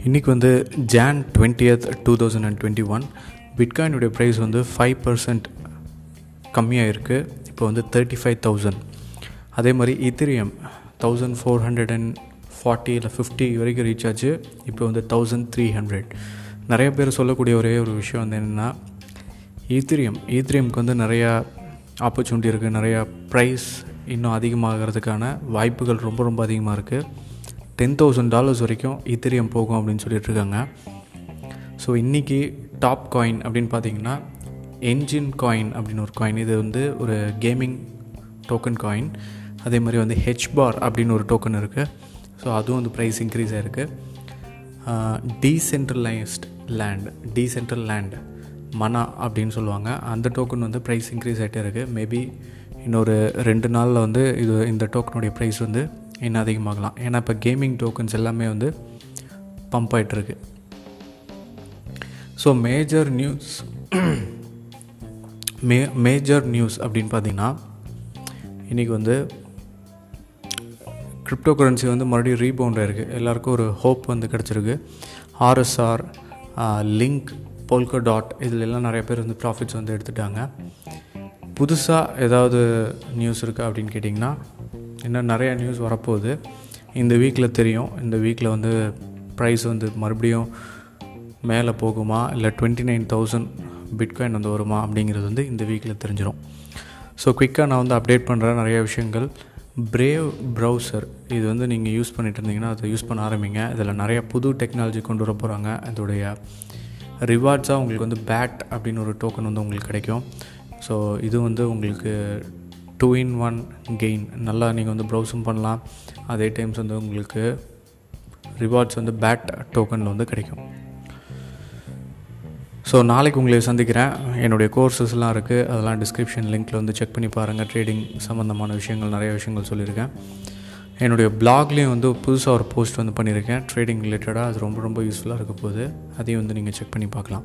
இன்றைக்கி வந்து Jan twentieth two thousand and twenty one பிட்காயினுடைய price வந்து ஃபைவ் பர்சன்ட் கம்மியாக இருக்குது இப்போ வந்து தேர்ட்டி ஃபைவ் தௌசண்ட் அதே மாதிரி Ethereum thousand four hundred and forty இல்லை ஃபிஃப்டி வரைக்கும் ரீச் ஆச்சு இப்போ வந்து தௌசண்ட் த்ரீ ஹண்ட்ரட் நிறைய பேர் சொல்லக்கூடிய ஒரே ஒரு விஷயம் வந்து என்னென்னா ஈத்திரியம் ஈத்திரியம்க்கு வந்து நிறையா ஆப்பர்ச்சுனிட்டி இருக்குது நிறையா ப்ரைஸ் இன்னும் அதிகமாகிறதுக்கான வாய்ப்புகள் ரொம்ப ரொம்ப அதிகமாக இருக்குது டென் தௌசண்ட் டாலர்ஸ் வரைக்கும் இத்திரியம் போகும் அப்படின்னு சொல்லிட்டு இருக்காங்க ஸோ இன்றைக்கி டாப் காயின் அப்படின்னு பார்த்தீங்கன்னா என்ஜின் காயின் அப்படின்னு ஒரு காயின் இது வந்து ஒரு கேமிங் டோக்கன் காயின் அதே மாதிரி வந்து ஹெச் பார் அப்படின்னு ஒரு டோக்கன் இருக்குது ஸோ அதுவும் வந்து ப்ரைஸ் இன்க்ரீஸ் ஆகிருக்கு டீசென்ட்ரலைஸ்ட் லேண்ட் டீசென்ட்ரல் லேண்ட் மனா அப்படின்னு சொல்லுவாங்க. அந்த டோக்கன் வந்து ப்ரைஸ் இன்க்ரீஸ் ஆகிட்டே இருக்குது மேபி இன்னொரு ரெண்டு நாளில் வந்து இது இந்த டோக்கனுடைய ப்ரைஸ் வந்து இன்னும் அதிகமாகலாம். ஏன்னா இப்போ கேமிங் டோக்கன்ஸ் எல்லாமே வந்து பம்ப் ஆகிட்டுருக்கு so major news may major news அப்படின்னு பார்த்தீங்கன்னா இன்றைக்கி வந்து கிரிப்டோ கரன்சி வந்து மறுபடியும் ரீபவுண்ட் ஆயிருக்கு. எல்லாருக்கும் ஒரு ஹோப் வந்து கிடச்சிருக்கு. ஆர்எஸ்ஆர் லிங்க் போல்கோ டாட் இதில் எல்லாம் நிறைய பேர் வந்து ப்ராஃபிட்ஸ் வந்து எடுத்துட்டாங்க. புதுசாக ஏதாவது நியூஸ் இருக்கா அப்படின்னு கேட்டிங்கன்னா இன்னும் நிறையா நியூஸ் வரப்போகுது. இந்த வீக்கில் தெரியும். இந்த வீக்கில் வந்து ப்ரைஸ் வந்து மறுபடியும் மேலே போகுமா? இல்லை டுவெண்ட்டி நைன் தௌசண்ட் பிட்காயின் வந்து வருமா? அப்படிங்கிறது வந்து இந்த வீக்கில் தெரிஞ்சிடும் ஸோ குயிக்காக நான் வந்து அப்டேட் பண்ணுறேன் நிறைய விஷயங்கள். பிரேவ் ப்ரௌசர் இது வந்து நீங்கள் யூஸ் பண்ணிட்டு இருந்தீங்கன்னா அதை யூஸ் பண்ண ஆரம்பிங்க. இதில் நிறைய புது டெக்னாலஜி கொண்டு வர போகிறாங்க அதோடைய ரிவார்ட்ஸாக உங்களுக்கு வந்து பேட் அப்படின்னு ஒரு டோக்கன் வந்து உங்களுக்கு கிடைக்கும். ஸோ இது வந்து உங்களுக்கு டூ இன் ஒன் கெயின். நல்லா நீங்கள் வந்து ப்ரௌசும் பண்ணலாம். அதே டைம்ஸ் வந்து உங்களுக்கு ரிவார்ட்ஸ் வந்து பேட் டோக்கனில் வந்து கிடைக்கும். ஸோ நாளைக்கு உங்களை சந்திக்கிறேன். என்னுடைய கோர்சஸ்லாம் இருக்குது அதெல்லாம் டிஸ்கிரிப்ஷன் லிங்க்கில் வந்து செக் பண்ணி பாருங்கள் ட்ரேடிங் சம்மந்தமான விஷயங்கள் நிறைய விஷயங்கள் சொல்லியிருக்கேன். என்னுடைய பிளாக்லேயும் வந்து புதுசாக ஒரு போஸ்ட் வந்து பண்ணியிருக்கேன். ட்ரேடிங் ரிலேட்டடாக அது ரொம்ப ரொம்ப யூஸ்ஃபுல்லாக இருக்க போகுது. அதையும் வந்து நீங்கள் செக் பண்ணி பார்க்கலாம்.